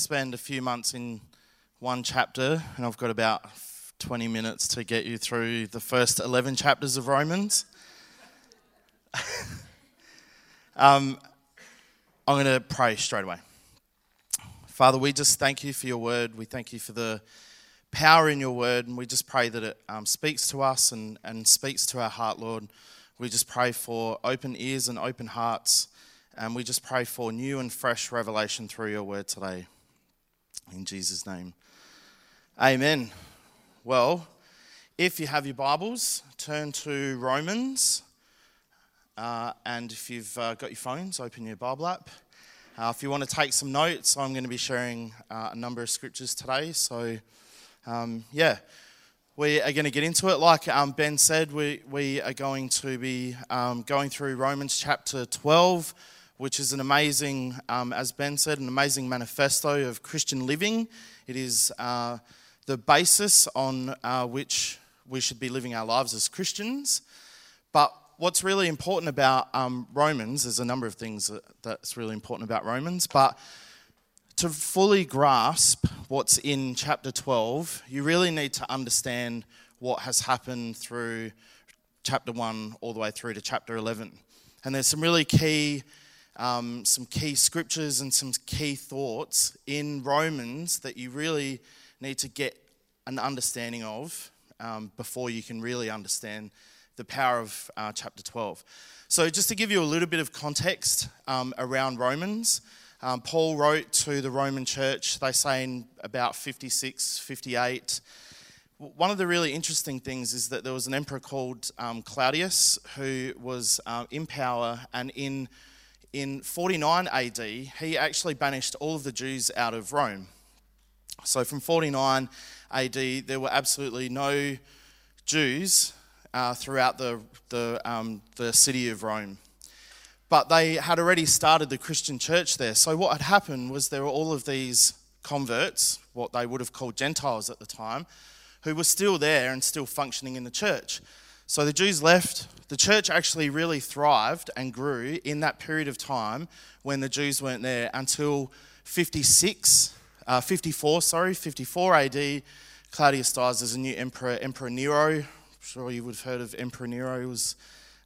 spend a few months in one chapter, and I've got about 20 minutes to get you through the first 11 chapters of Romans. um, I'm going to pray straight away. Father, we just thank you for your word. We thank you for the power in your word, and we just pray that it um, speaks to us and, and speaks to our heart, Lord. We just pray for open ears and open hearts, and we just pray for new and fresh revelation through your word today. In Jesus' name. Amen. Well, if you have your Bibles, turn to Romans. Uh, and if you've uh, got your phones, open your Bible app. Uh, if you want to take some notes, I'm going to be sharing uh, a number of scriptures today. So, um, yeah, we are going to get into it. Like um, Ben said, we, we are going to be um, going through Romans chapter 12, which is an amazing, um, as Ben said, an amazing manifesto of Christian living. It is uh, the basis on uh, which we should be living our lives as Christians. But what's really important about um, Romans, there's a number of things that, that's really important about Romans, but to fully grasp what's in chapter 12, you really need to understand what has happened through chapter 1 all the way through to chapter 11. And there's some really key, um, some key scriptures and some key thoughts in Romans that you really need to get an understanding of um, before you can really understand the power of uh, chapter 12. So, just to give you a little bit of context um, around Romans, um, Paul wrote to the Roman church, they say in about 56, 58. One of the really interesting things is that there was an emperor called um, Claudius who was uh, in power, and in, in 49 AD, he actually banished all of the Jews out of Rome. So, from 49 AD, there were absolutely no Jews uh, throughout the, the, um, the city of Rome. But they had already started the Christian church there. So, what had happened was there were all of these converts, what they would have called Gentiles at the time, who were still there and still functioning in the church. So the Jews left. The church actually really thrived and grew in that period of time when the Jews weren't there until 56, uh, 54, sorry, 54 AD. Claudius dies. There's a new emperor, Emperor Nero sure you would have heard of Emperor Nero. He was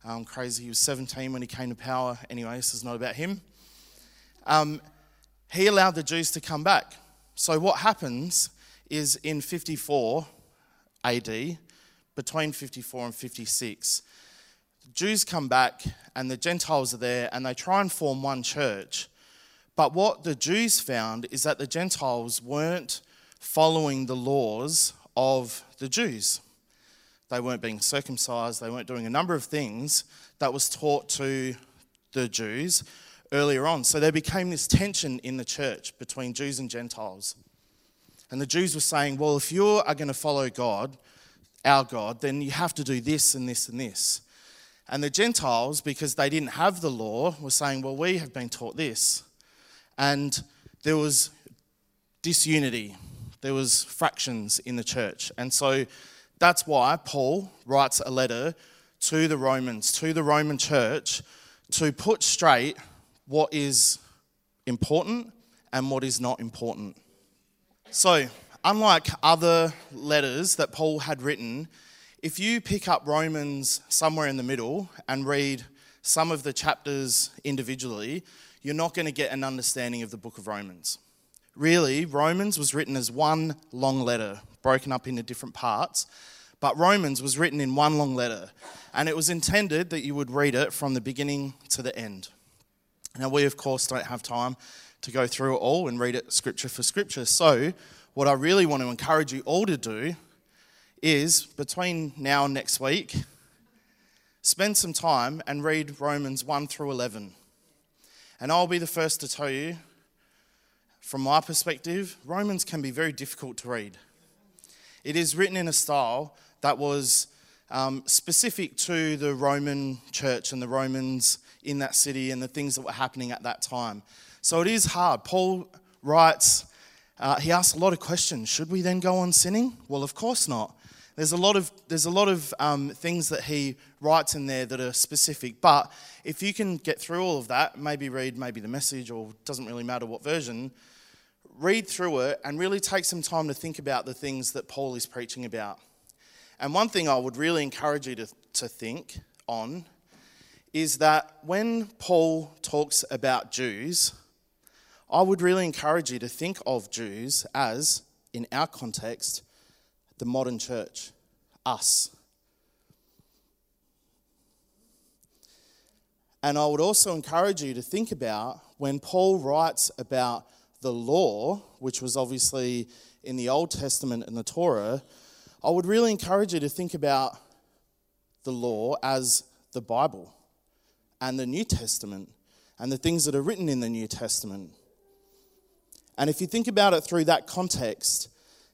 um, crazy. He was 17 when he came to power. Anyway, this is not about him. Um, he allowed the Jews to come back. So what happens is in 54 AD, between 54 and 56, Jews come back and the Gentiles are there and they try and form one church. But what the Jews found is that the Gentiles weren't following the laws of the Jews. They weren't being circumcised. They weren't doing a number of things that was taught to the Jews earlier on. So there became this tension in the church between Jews and Gentiles. And the Jews were saying, well, if you are going to follow God, our God, then you have to do this and this and this. And the Gentiles, because they didn't have the law, were saying, well, we have been taught this. And there was disunity, there was fractions in the church. And so that's why Paul writes a letter to the Romans, to the Roman church, to put straight what is important and what is not important. So, unlike other letters that Paul had written, if you pick up Romans somewhere in the middle and read some of the chapters individually, you're not going to get an understanding of the book of Romans. Really, Romans was written as one long letter, broken up into different parts. But Romans was written in one long letter, and it was intended that you would read it from the beginning to the end. Now, we, of course, don't have time to go through it all and read it scripture for scripture. So, what I really want to encourage you all to do is between now and next week, spend some time and read Romans 1 through 11. And I'll be the first to tell you from my perspective, Romans can be very difficult to read. It is written in a style that was um, specific to the Roman church and the Romans in that city and the things that were happening at that time. So it is hard. Paul writes, uh, he asks a lot of questions. Should we then go on sinning? Well, of course not. There's a lot of, there's a lot of um, things that he writes in there that are specific. But if you can get through all of that, maybe read maybe the message or doesn't really matter what version, read through it and really take some time to think about the things that Paul is preaching about. And one thing I would really encourage you to, to think on is that when Paul talks about Jews, I would really encourage you to think of Jews as, in our context, the modern church, us. And I would also encourage you to think about when Paul writes about the law, which was obviously in the Old Testament and the Torah, I would really encourage you to think about the law as the Bible and the New Testament and the things that are written in the New Testament. And if you think about it through that context,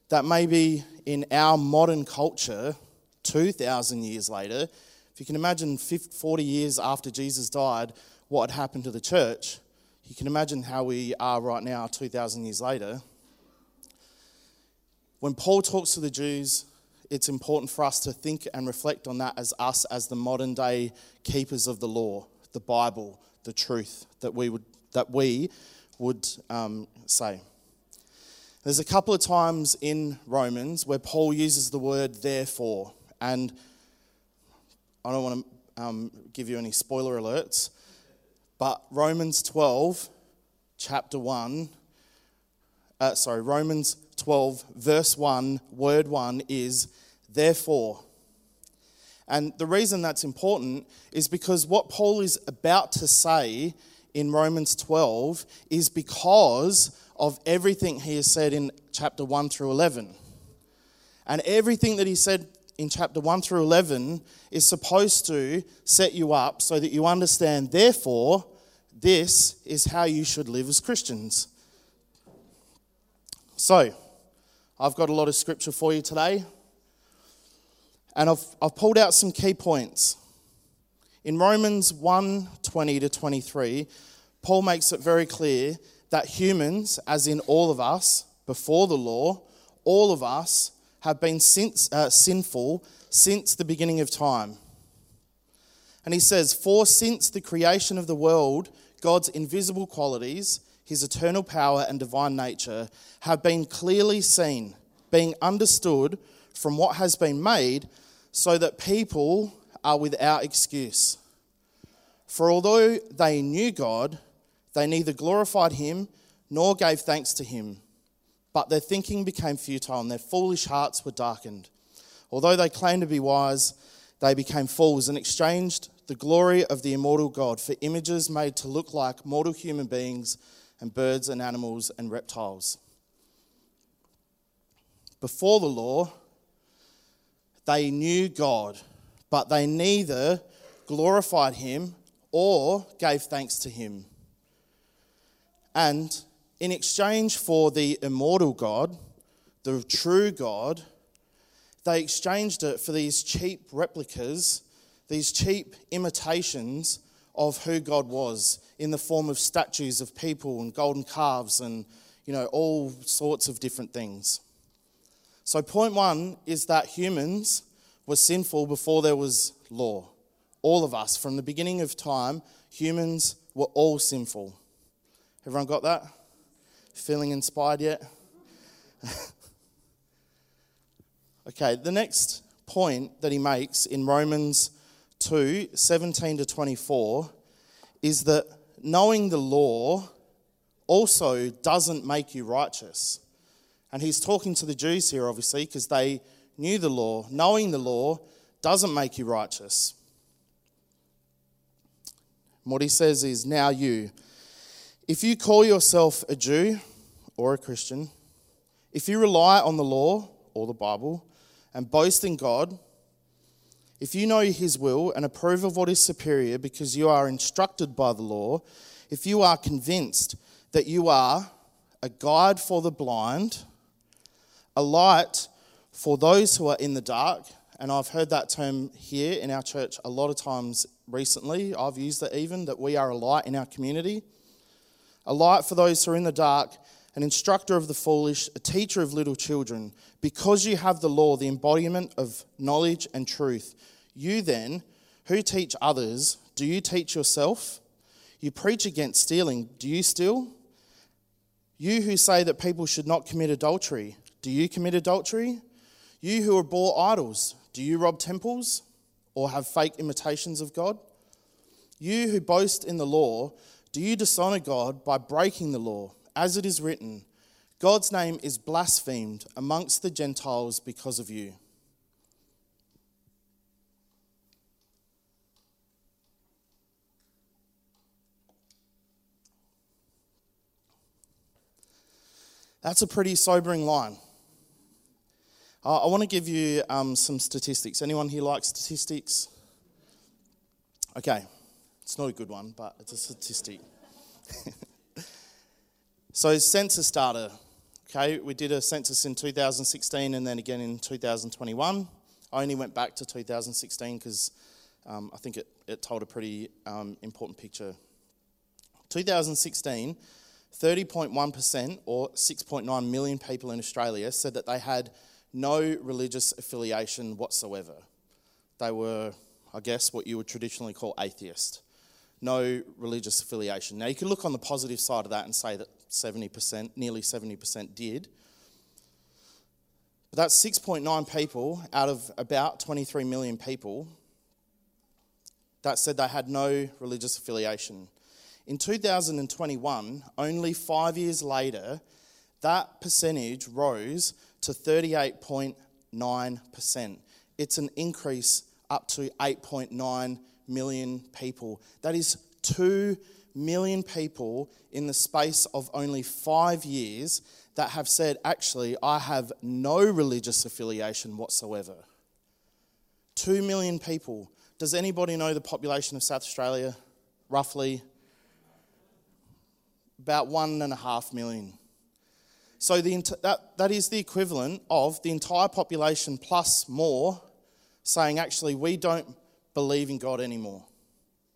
that maybe in our modern culture, 2,000 years later, if you can imagine 50, 40 years after Jesus died, what had happened to the church, you can imagine how we are right now, 2,000 years later. When Paul talks to the Jews, it's important for us to think and reflect on that as us, as the modern day keepers of the law, the Bible, the truth that we would, that we would um, say. There's a couple of times in Romans where Paul uses the word therefore, and I don't want to um, give you any spoiler alerts, but Romans 12, chapter 1, uh, sorry, Romans 12, verse 1, word 1 is therefore. And the reason that's important is because what Paul is about to say in Romans 12 is because of everything he has said in chapter 1 through 11. And everything that he said in chapter 1 through 11 is supposed to set you up so that you understand, therefore, this is how you should live as Christians. So, I've got a lot of scripture for you today. And I've, I've pulled out some key points. In Romans 1 20 to 23, Paul makes it very clear that humans, as in all of us, before the law, all of us have been since, uh, sinful since the beginning of time. And he says, For since the creation of the world, God's invisible qualities, his eternal power and divine nature, have been clearly seen, being understood from what has been made so that people are without excuse. For although they knew God, they neither glorified him nor gave thanks to him, but their thinking became futile and their foolish hearts were darkened. Although they claimed to be wise, they became fools and exchanged the glory of the immortal God for images made to look like mortal human beings and birds and animals and reptiles. Before the law, they knew God, but they neither glorified him or gave thanks to him. And in exchange for the immortal God, the true God, they exchanged it for these cheap replicas, these cheap imitations of who God was in the form of statues of people and golden calves and you know all sorts of different things. So, point one is that humans were sinful before there was law. All of us, from the beginning of time, humans were all sinful. Everyone got that? Feeling inspired yet? okay, the next point that he makes in Romans 2 17 to 24 is that knowing the law also doesn't make you righteous. And he's talking to the Jews here, obviously, because they knew the law. Knowing the law doesn't make you righteous. And what he says is, Now you, if you call yourself a Jew or a Christian, if you rely on the law or the Bible and boast in God, if you know His will and approve of what is superior because you are instructed by the law, if you are convinced that you are a guide for the blind, a light for those who are in the dark, and I've heard that term here in our church a lot of times recently, I've used it even, that we are a light in our community, a light for those who are in the dark, an instructor of the foolish, a teacher of little children. Because you have the law, the embodiment of knowledge and truth, you then, who teach others, do you teach yourself? You preach against stealing, do you steal? You who say that people should not commit adultery, do you commit adultery? You who abhor idols, do you rob temples or have fake imitations of God? You who boast in the law, do you dishonor God by breaking the law? As it is written, God's name is blasphemed amongst the Gentiles because of you. That's a pretty sobering line. Uh, I want to give you um, some statistics. Anyone here like statistics? Okay, it's not a good one, but it's a statistic. so, census data. Okay, we did a census in 2016 and then again in 2021. I only went back to 2016 because um, I think it, it told a pretty um, important picture. 2016 30.1%, or 6.9 million people in Australia, said that they had no religious affiliation whatsoever. They were, I guess, what you would traditionally call atheist. No religious affiliation. Now, you can look on the positive side of that and say that 70%, nearly 70% did. But that's 6.9 people out of about 23 million people that said they had no religious affiliation. In 2021, only five years later, that percentage rose to 38.9%. It's an increase up to 8.9 million people. That is 2 million people in the space of only five years that have said, actually, I have no religious affiliation whatsoever. 2 million people. Does anybody know the population of South Australia, roughly? about one and a half million. So the, that, that is the equivalent of the entire population plus more saying, actually, we don't believe in God anymore.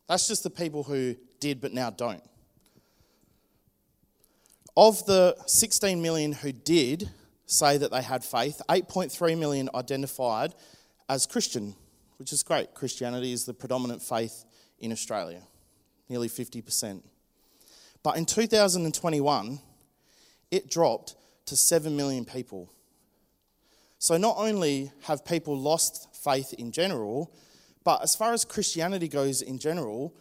That's just the people who did but now don't. Of the 16 million who did say that they had faith, 8.3 million identified as Christian, which is great. Christianity is the predominant faith in Australia, nearly 50%. But in 2021, it dropped to 7 million people. So not only have people lost faith in general, but as far as Christianity goes in general,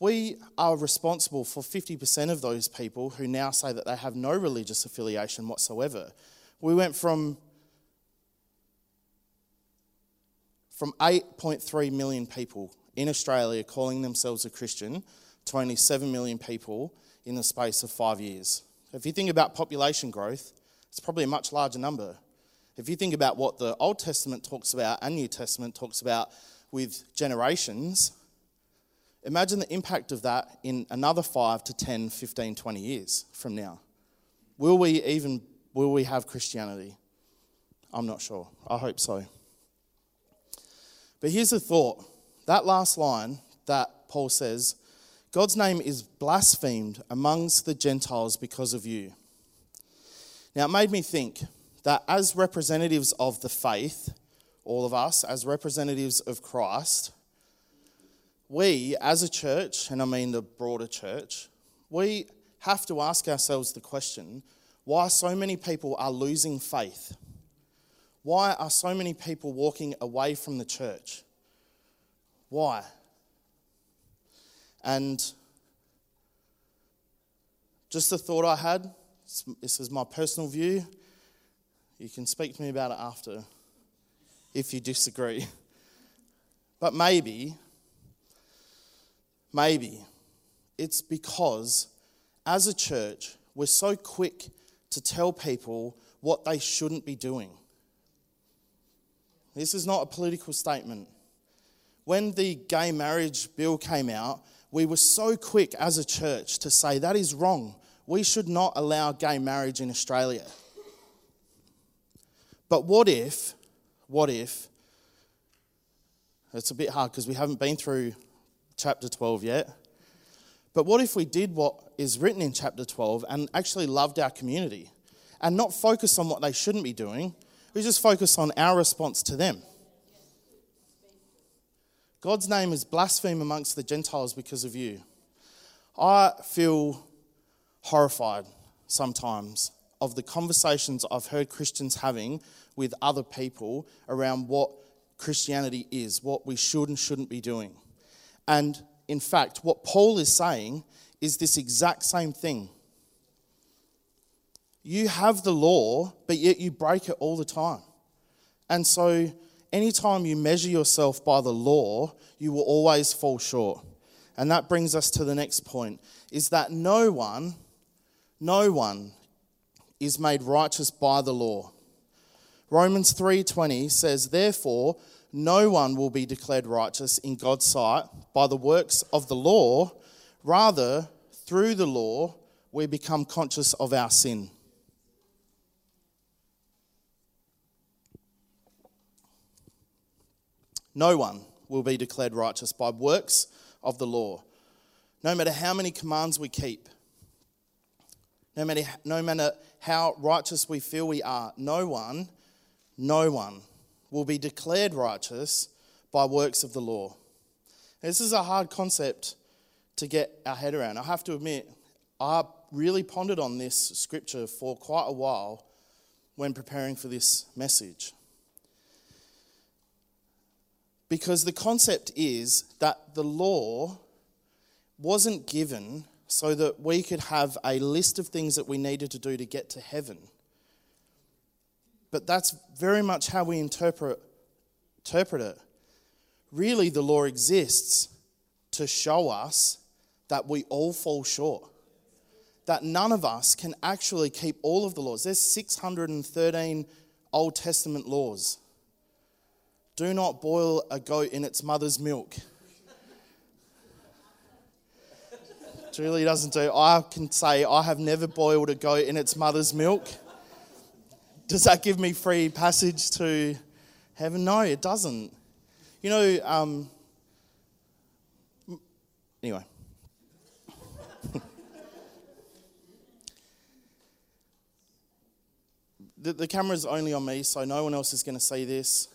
we are responsible for 50% of those people who now say that they have no religious affiliation whatsoever. We went from from 8.3 million people in Australia calling themselves a Christian to only 7 million people in the space of five years. If you think about population growth, it's probably a much larger number. If you think about what the Old Testament talks about and New Testament talks about with generations, imagine the impact of that in another 5 to 10, 15, 20 years from now. Will we even will we have Christianity? I'm not sure. I hope so. But here's the thought. That last line that Paul says, God's name is blasphemed amongst the Gentiles because of you. Now, it made me think that as representatives of the faith, all of us, as representatives of Christ, we as a church, and I mean the broader church, we have to ask ourselves the question why so many people are losing faith? Why are so many people walking away from the church? Why? And just a thought I had, this is my personal view. You can speak to me about it after if you disagree. But maybe, maybe it's because as a church, we're so quick to tell people what they shouldn't be doing. This is not a political statement. When the gay marriage bill came out, we were so quick as a church to say that is wrong. We should not allow gay marriage in Australia. But what if, what if, it's a bit hard because we haven't been through chapter 12 yet. But what if we did what is written in chapter 12 and actually loved our community and not focus on what they shouldn't be doing? We just focus on our response to them. God's name is blasphemed amongst the Gentiles because of you. I feel horrified sometimes of the conversations I've heard Christians having with other people around what Christianity is, what we should and shouldn't be doing. And in fact, what Paul is saying is this exact same thing. You have the law, but yet you break it all the time. And so, anytime you measure yourself by the law, you will always fall short. And that brings us to the next point is that no one, no one is made righteous by the law. Romans 3:20 says, "Therefore, no one will be declared righteous in God's sight by the works of the law, rather through the law we become conscious of our sin." No one will be declared righteous by works of the law. No matter how many commands we keep, no matter, no matter how righteous we feel we are, no one, no one will be declared righteous by works of the law. This is a hard concept to get our head around. I have to admit, I really pondered on this scripture for quite a while when preparing for this message. Because the concept is that the law wasn't given so that we could have a list of things that we needed to do to get to heaven. But that's very much how we interpret, interpret it. Really, the law exists to show us that we all fall short. That none of us can actually keep all of the laws. There's 613 Old Testament laws. Do not boil a goat in its mother's milk. Julie doesn't do. I can say I have never boiled a goat in its mother's milk. Does that give me free passage to heaven? No, it doesn't. You know, um, anyway. the, the camera's only on me, so no one else is going to see this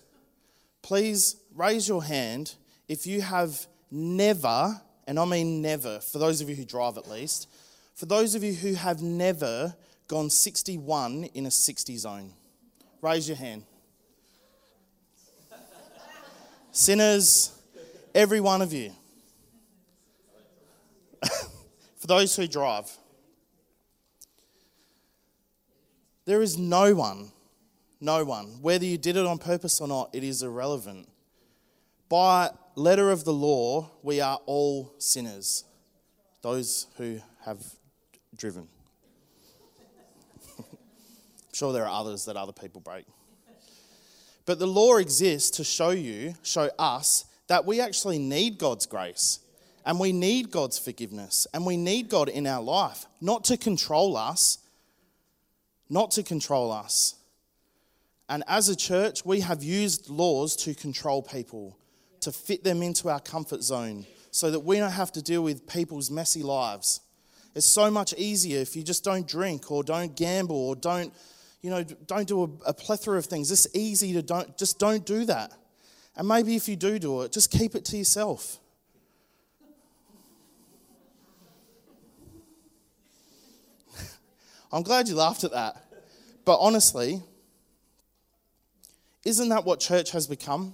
please raise your hand if you have never, and I mean never, for those of you who drive at least, for those of you who have never gone 61 in a 60 zone. Raise your hand. Sinners, every one of you. for those who drive, there is no one no one. Whether you did it on purpose or not, it is irrelevant. By letter of the law, we are all sinners, those who have driven. I'm sure there are others that other people break. But the law exists to show you, show us, that we actually need God's grace and we need God's forgiveness and we need God in our life, not to control us, not to control us, and as a church, we have used laws to control people, to fit them into our comfort zone, so that we don't have to deal with people's messy lives. It's so much easier if you just don't drink or don't gamble or don't, you know, don't do a, a plethora of things. It's easy to don't just don't do that. And maybe if you do do it, just keep it to yourself. I'm glad you laughed at that. But honestly, isn't that what church has become?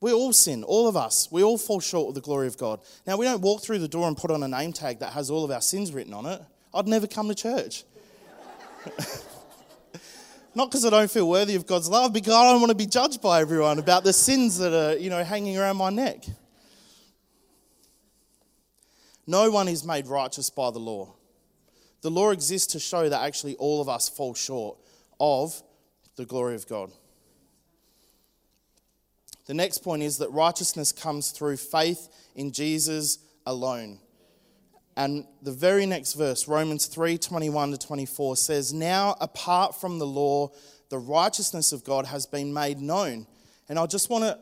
We all sin, all of us. We all fall short of the glory of God. Now, we don't walk through the door and put on a name tag that has all of our sins written on it. I'd never come to church. Not because I don't feel worthy of God's love, because I don't want to be judged by everyone about the sins that are, you know, hanging around my neck. No one is made righteous by the law. The law exists to show that actually all of us fall short of the glory of God. The next point is that righteousness comes through faith in Jesus alone. And the very next verse, Romans 3 21 to 24, says, Now apart from the law, the righteousness of God has been made known. And I just want to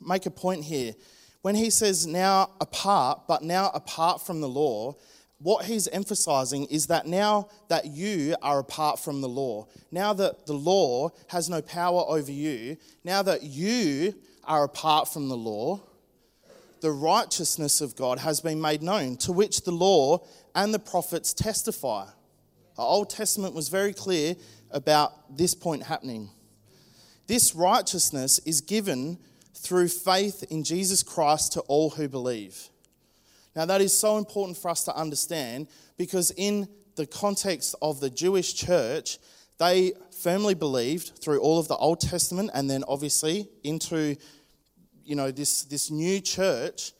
make a point here. When he says now apart, but now apart from the law, what he's emphasizing is that now that you are apart from the law, now that the law has no power over you, now that you are apart from the law, the righteousness of God has been made known, to which the law and the prophets testify. The Old Testament was very clear about this point happening. This righteousness is given through faith in Jesus Christ to all who believe. Now, that is so important for us to understand because, in the context of the Jewish church, they firmly believed through all of the Old Testament and then obviously into you know this, this new church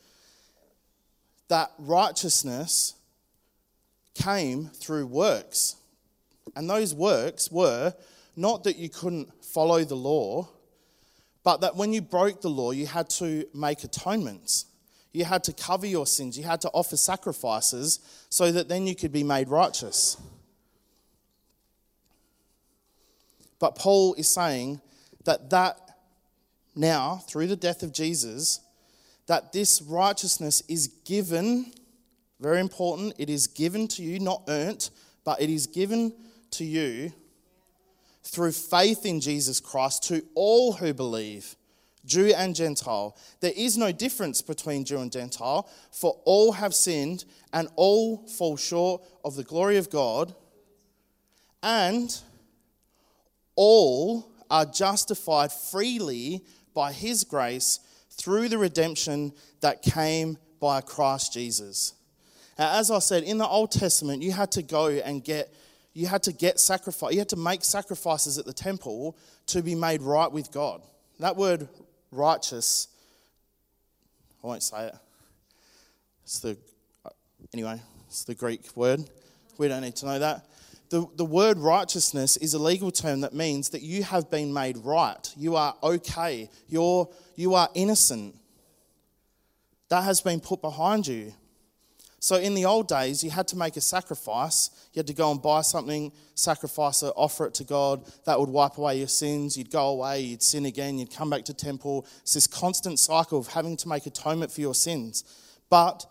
that righteousness came through works. And those works were not that you couldn't follow the law, but that when you broke the law, you had to make atonements. You had to cover your sins. You had to offer sacrifices so that then you could be made righteous. But Paul is saying that that now, through the death of Jesus, that this righteousness is given, very important, it is given to you, not earned, but it is given to you through faith in Jesus Christ to all who believe, Jew and Gentile. There is no difference between Jew and Gentile, for all have sinned and all fall short of the glory of God, and all are justified freely by His grace through the redemption that came by Christ Jesus. Now, as I said, in the Old Testament, you had to go and get you had to get sacrifice you had to make sacrifices at the temple to be made right with God. That word righteous, I won't say it. It's the anyway, it's the Greek word. We don't need to know that. The, the word righteousness is a legal term that means that you have been made right. You are okay. You're, you are innocent. That has been put behind you. So in the old days, you had to make a sacrifice. You had to go and buy something, sacrifice it, offer it to God. That would wipe away your sins. You'd go away, you'd sin again, you'd come back to temple. It's this constant cycle of having to make atonement for your sins. But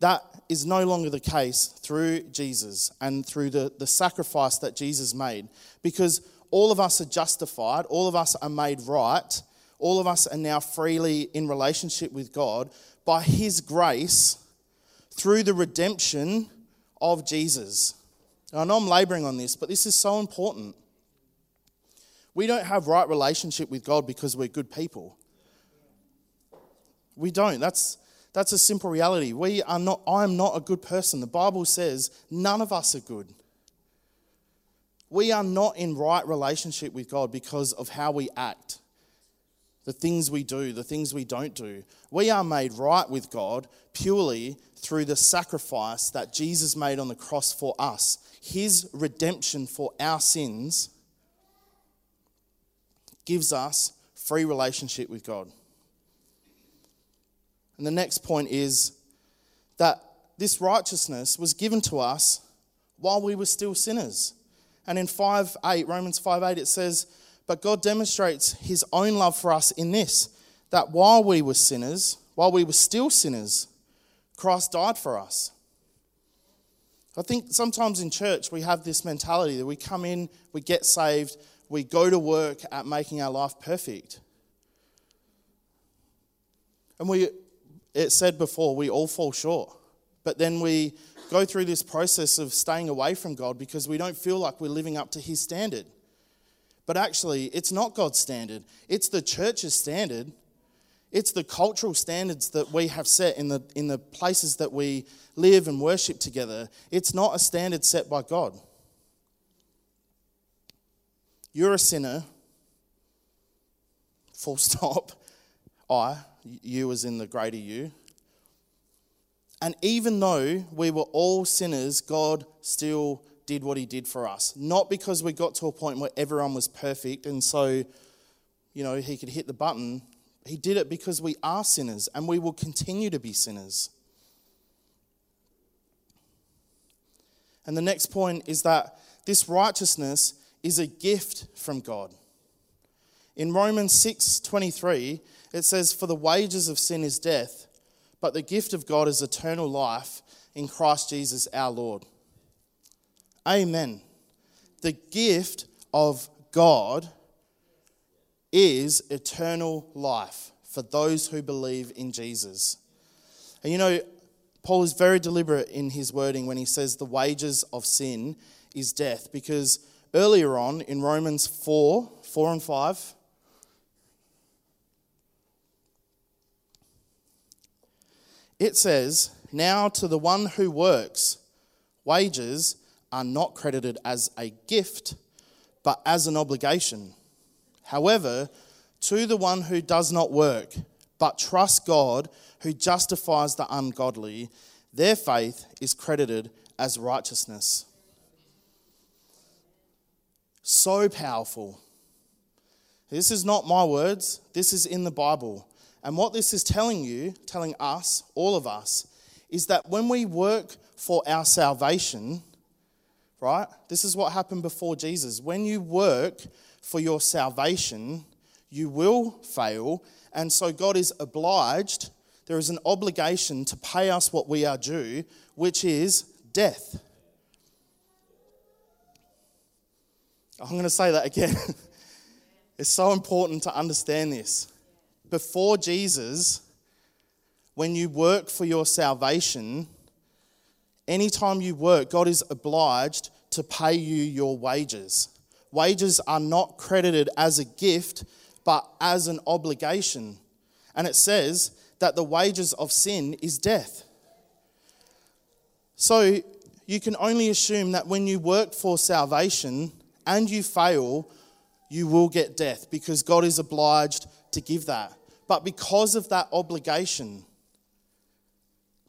that is no longer the case through Jesus and through the, the sacrifice that Jesus made. Because all of us are justified, all of us are made right, all of us are now freely in relationship with God by His grace through the redemption of Jesus. Now, I know I'm laboring on this, but this is so important. We don't have right relationship with God because we're good people. We don't. That's that's a simple reality. We are not, I am not a good person. The Bible says none of us are good. We are not in right relationship with God because of how we act, the things we do, the things we don't do. We are made right with God purely through the sacrifice that Jesus made on the cross for us. His redemption for our sins gives us free relationship with God. And the next point is that this righteousness was given to us while we were still sinners. And in 5 8, Romans 5 8, it says, But God demonstrates his own love for us in this, that while we were sinners, while we were still sinners, Christ died for us. I think sometimes in church we have this mentality that we come in, we get saved, we go to work at making our life perfect. And we it said before, we all fall short. But then we go through this process of staying away from God because we don't feel like we're living up to His standard. But actually, it's not God's standard, it's the church's standard. It's the cultural standards that we have set in the, in the places that we live and worship together. It's not a standard set by God. You're a sinner, full stop. I, you as in the greater you. And even though we were all sinners, God still did what he did for us. Not because we got to a point where everyone was perfect and so, you know, he could hit the button. He did it because we are sinners and we will continue to be sinners. And the next point is that this righteousness is a gift from God. In Romans 6:23, it says, For the wages of sin is death, but the gift of God is eternal life in Christ Jesus our Lord. Amen. The gift of God is eternal life for those who believe in Jesus. And you know, Paul is very deliberate in his wording when he says the wages of sin is death. Because earlier on in Romans 4 4 and 5, it says, Now to the one who works, wages are not credited as a gift, but as an obligation. However, to the one who does not work, but trusts God, who justifies the ungodly, their faith is credited as righteousness. So powerful. This is not my words, this is in the Bible. And what this is telling you, telling us, all of us, is that when we work for our salvation, right? This is what happened before Jesus. When you work for your salvation, you will fail. And so God is obliged, there is an obligation to pay us what we are due, which is death. I'm going to say that again. it's so important to understand this. Before Jesus, when you work for your salvation, anytime you work, God is obliged to pay you your wages. Wages are not credited as a gift, but as an obligation. And it says that the wages of sin is death. So you can only assume that when you work for salvation and you fail, you will get death because God is obliged to give that. But because of that obligation,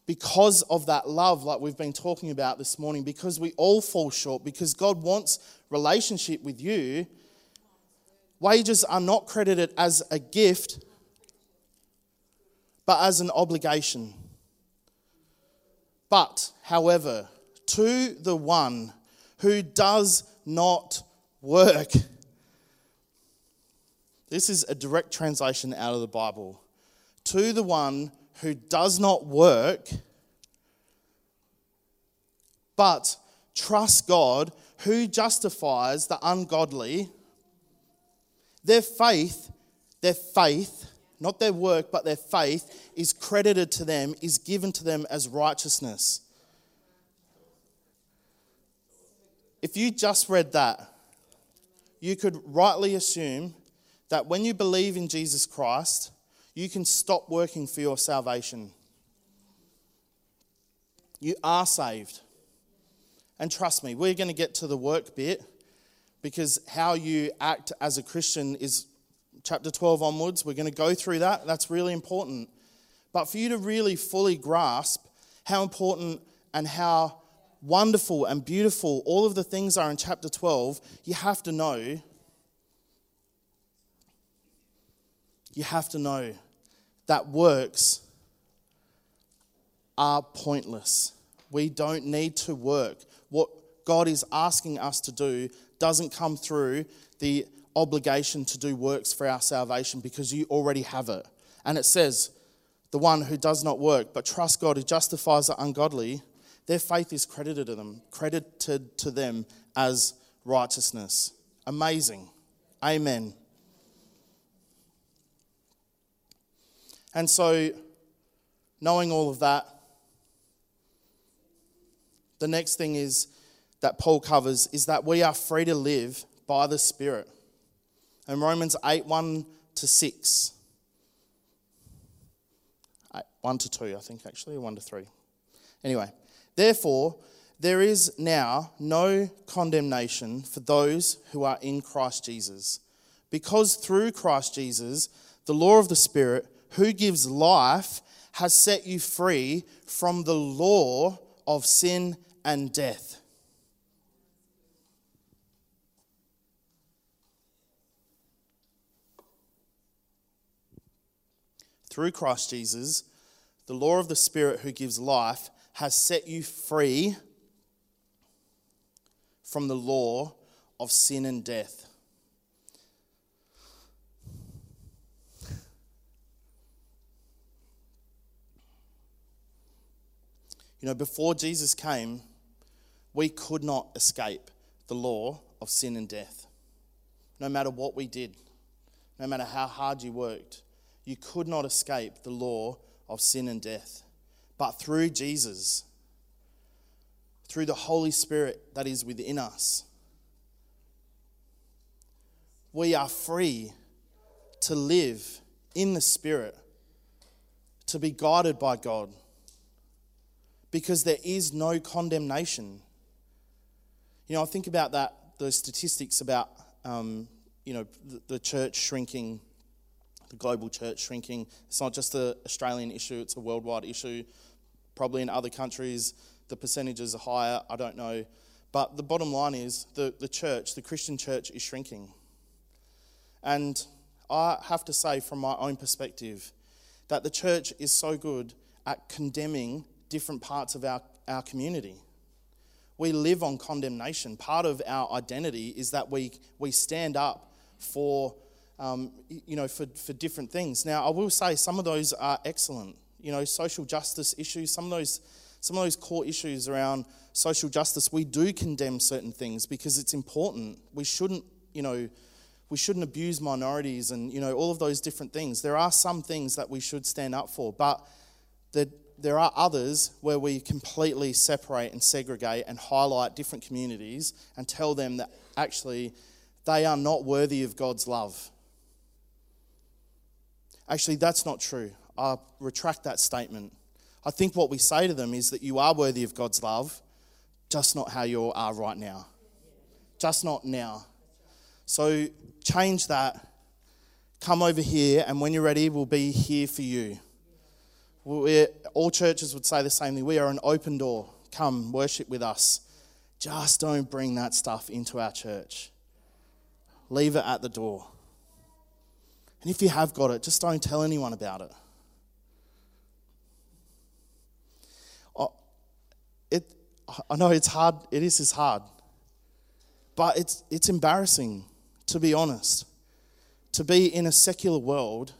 because of that love, like we've been talking about this morning, because we all fall short, because God wants relationship with you, wages are not credited as a gift, but as an obligation. But, however, to the one who does not work, this is a direct translation out of the Bible. To the one who does not work, but trusts God who justifies the ungodly, their faith, their faith, not their work, but their faith is credited to them, is given to them as righteousness. If you just read that, you could rightly assume that when you believe in Jesus Christ, you can stop working for your salvation. You are saved. And trust me, we're going to get to the work bit because how you act as a Christian is chapter 12 onwards. We're going to go through that. That's really important. But for you to really fully grasp how important and how wonderful and beautiful all of the things are in chapter 12, you have to know you have to know that works are pointless. We don't need to work. What God is asking us to do doesn't come through the obligation to do works for our salvation because you already have it. And it says, the one who does not work but trusts God who justifies the ungodly, their faith is credited to them, credited to them as righteousness. Amazing. Amen. And so, knowing all of that, the next thing is that Paul covers is that we are free to live by the Spirit. In Romans 8 1 to 6. 1 to 2, I think, actually, 1 to 3. Anyway, therefore, there is now no condemnation for those who are in Christ Jesus. Because through Christ Jesus, the law of the Spirit who gives life, has set you free from the law of sin and death. Through Christ Jesus, the law of the Spirit who gives life has set you free from the law of sin and death. You know, before Jesus came, we could not escape the law of sin and death. No matter what we did, no matter how hard you worked, you could not escape the law of sin and death. But through Jesus, through the Holy Spirit that is within us. We are free to live in the Spirit, to be guided by God, because there is no condemnation. You know, I think about that, those statistics about, um, you know, the, the church shrinking, the global church shrinking. It's not just an Australian issue, it's a worldwide issue. Probably in other countries, the percentages are higher, I don't know. But the bottom line is the, the church, the Christian church, is shrinking. And I have to say, from my own perspective, that the church is so good at condemning different parts of our, our community. We live on condemnation. Part of our identity is that we, we stand up for, um, you know, for, for different things. Now, I will say some of those are excellent. You know, social justice issues, some of those, some of those core issues around social justice, we do condemn certain things because it's important. We shouldn't, you know, we shouldn't abuse minorities and you know all of those different things there are some things that we should stand up for but the, there are others where we completely separate and segregate and highlight different communities and tell them that actually they are not worthy of god's love. Actually that's not true. I retract that statement. I think what we say to them is that you are worthy of god's love just not how you are right now. Just not now. So change that. Come over here, and when you're ready, we'll be here for you. We're, all churches would say the same thing. We are an open door. Come, worship with us. Just don't bring that stuff into our church. Leave it at the door. And if you have got it, just don't tell anyone about it. Oh, it I know it's hard, it is, is hard. But it's, it's embarrassing to be honest. To be in a secular world,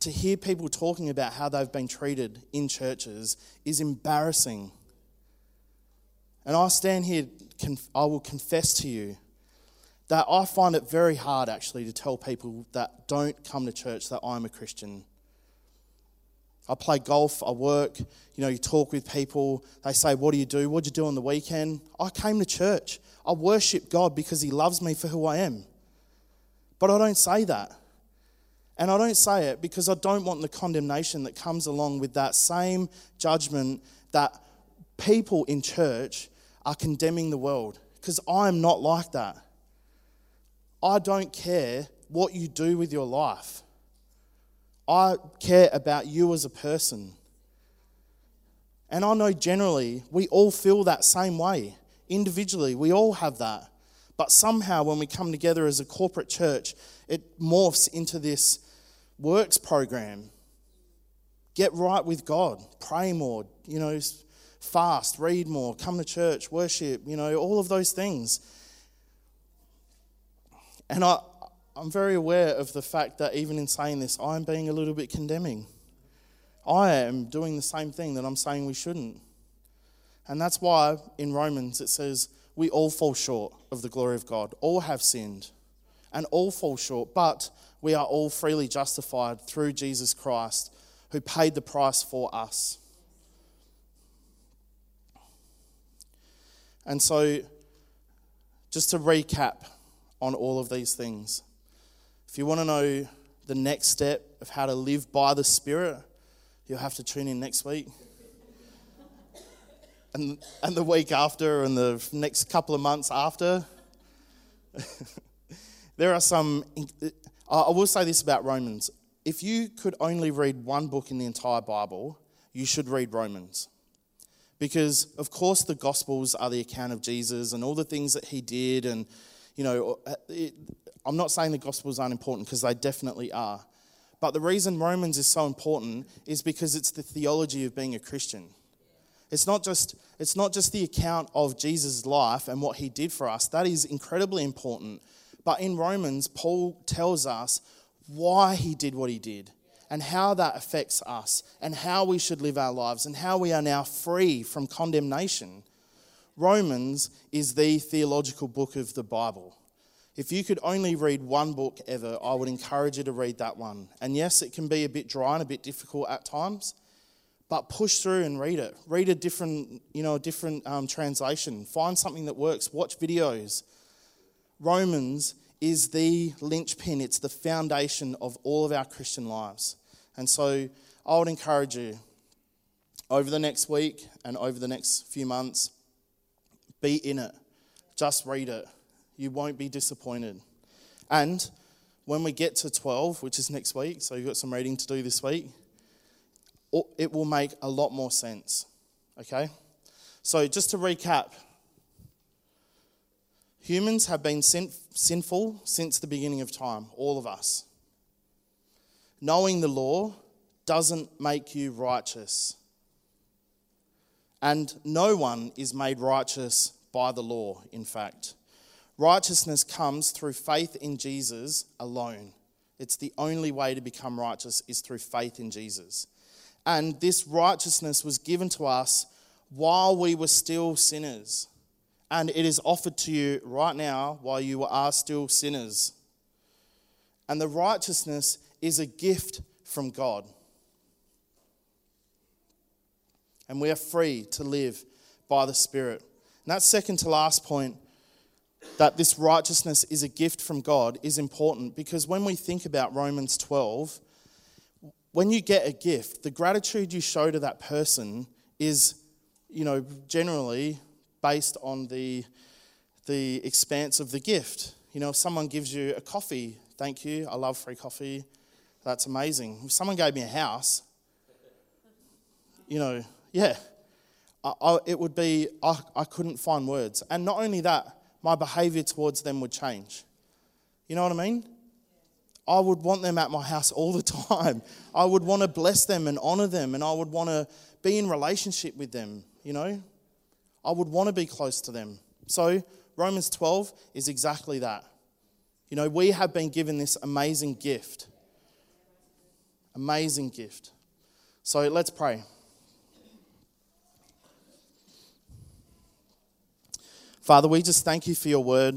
to hear people talking about how they've been treated in churches is embarrassing. And I stand here, I will confess to you that I find it very hard actually to tell people that don't come to church that I'm a Christian. I play golf, I work, you know, you talk with people, they say, What do you do? What do you do on the weekend? I came to church. I worship God because He loves me for who I am. But I don't say that. And I don't say it because I don't want the condemnation that comes along with that same judgment that people in church are condemning the world. Because I'm not like that. I don't care what you do with your life, I care about you as a person. And I know generally we all feel that same way. Individually, we all have that. But somehow, when we come together as a corporate church, it morphs into this works program. Get right with God, pray more, you know, fast, read more, come to church, worship, you know, all of those things. And I, I'm very aware of the fact that even in saying this, I'm being a little bit condemning. I am doing the same thing that I'm saying we shouldn't. And that's why in Romans it says, we all fall short of the glory of God. All have sinned and all fall short, but we are all freely justified through Jesus Christ, who paid the price for us. And so, just to recap on all of these things, if you want to know the next step of how to live by the Spirit, you'll have to tune in next week and, and the week after and the next couple of months after. there are some, I will say this about Romans. If you could only read one book in the entire Bible, you should read Romans. Because, of course, the Gospels are the account of Jesus and all the things that he did. And, you know, it, I'm not saying the Gospels aren't important because they definitely are. But the reason Romans is so important is because it's the theology of being a Christian. It's not just it's not just the account of Jesus' life and what he did for us. That is incredibly important. But in Romans, Paul tells us why he did what he did and how that affects us and how we should live our lives and how we are now free from condemnation. Romans is the theological book of the Bible. If you could only read one book ever, I would encourage you to read that one. And yes, it can be a bit dry and a bit difficult at times, but push through and read it. Read a different, you know, a different um, translation. Find something that works. Watch videos. Romans is the linchpin. It's the foundation of all of our Christian lives. And so I would encourage you over the next week and over the next few months, be in it. Just read it. You won't be disappointed. And when we get to 12, which is next week, so you've got some reading to do this week, it will make a lot more sense. Okay? So, just to recap humans have been sin- sinful since the beginning of time, all of us. Knowing the law doesn't make you righteous. And no one is made righteous by the law, in fact. Righteousness comes through faith in Jesus alone. It's the only way to become righteous is through faith in Jesus. And this righteousness was given to us while we were still sinners. And it is offered to you right now while you are still sinners. And the righteousness is a gift from God. And we are free to live by the Spirit. And that second to last point, that this righteousness is a gift from God, is important because when we think about Romans 12, when you get a gift, the gratitude you show to that person is, you know, generally based on the, the expanse of the gift. You know, if someone gives you a coffee, thank you, I love free coffee, that's amazing. If someone gave me a house, you know, yeah, I, I, it would be, I, I couldn't find words. And not only that, my behavior towards them would change. You know what I mean? I would want them at my house all the time. I would want to bless them and honor them, and I would want to be in relationship with them, you know? I would want to be close to them. So, Romans 12 is exactly that. You know, we have been given this amazing gift. Amazing gift. So, let's pray. Father, we just thank you for your word.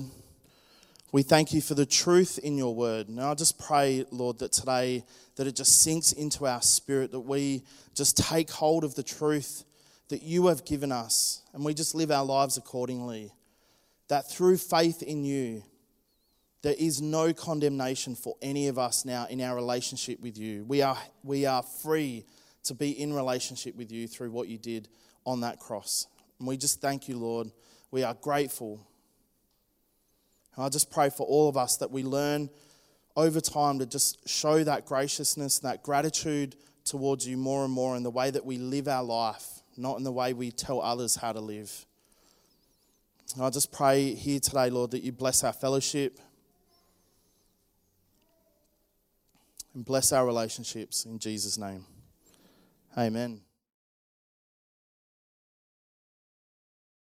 We thank you for the truth in your word. And I just pray, Lord, that today that it just sinks into our spirit, that we just take hold of the truth that you have given us and we just live our lives accordingly. That through faith in you, there is no condemnation for any of us now in our relationship with you. We are, we are free to be in relationship with you through what you did on that cross. And we just thank you, Lord. We are grateful and I just pray for all of us that we learn over time to just show that graciousness, that gratitude towards you more and more in the way that we live our life, not in the way we tell others how to live. And I just pray here today, Lord, that you bless our fellowship and bless our relationships in Jesus' name. Amen.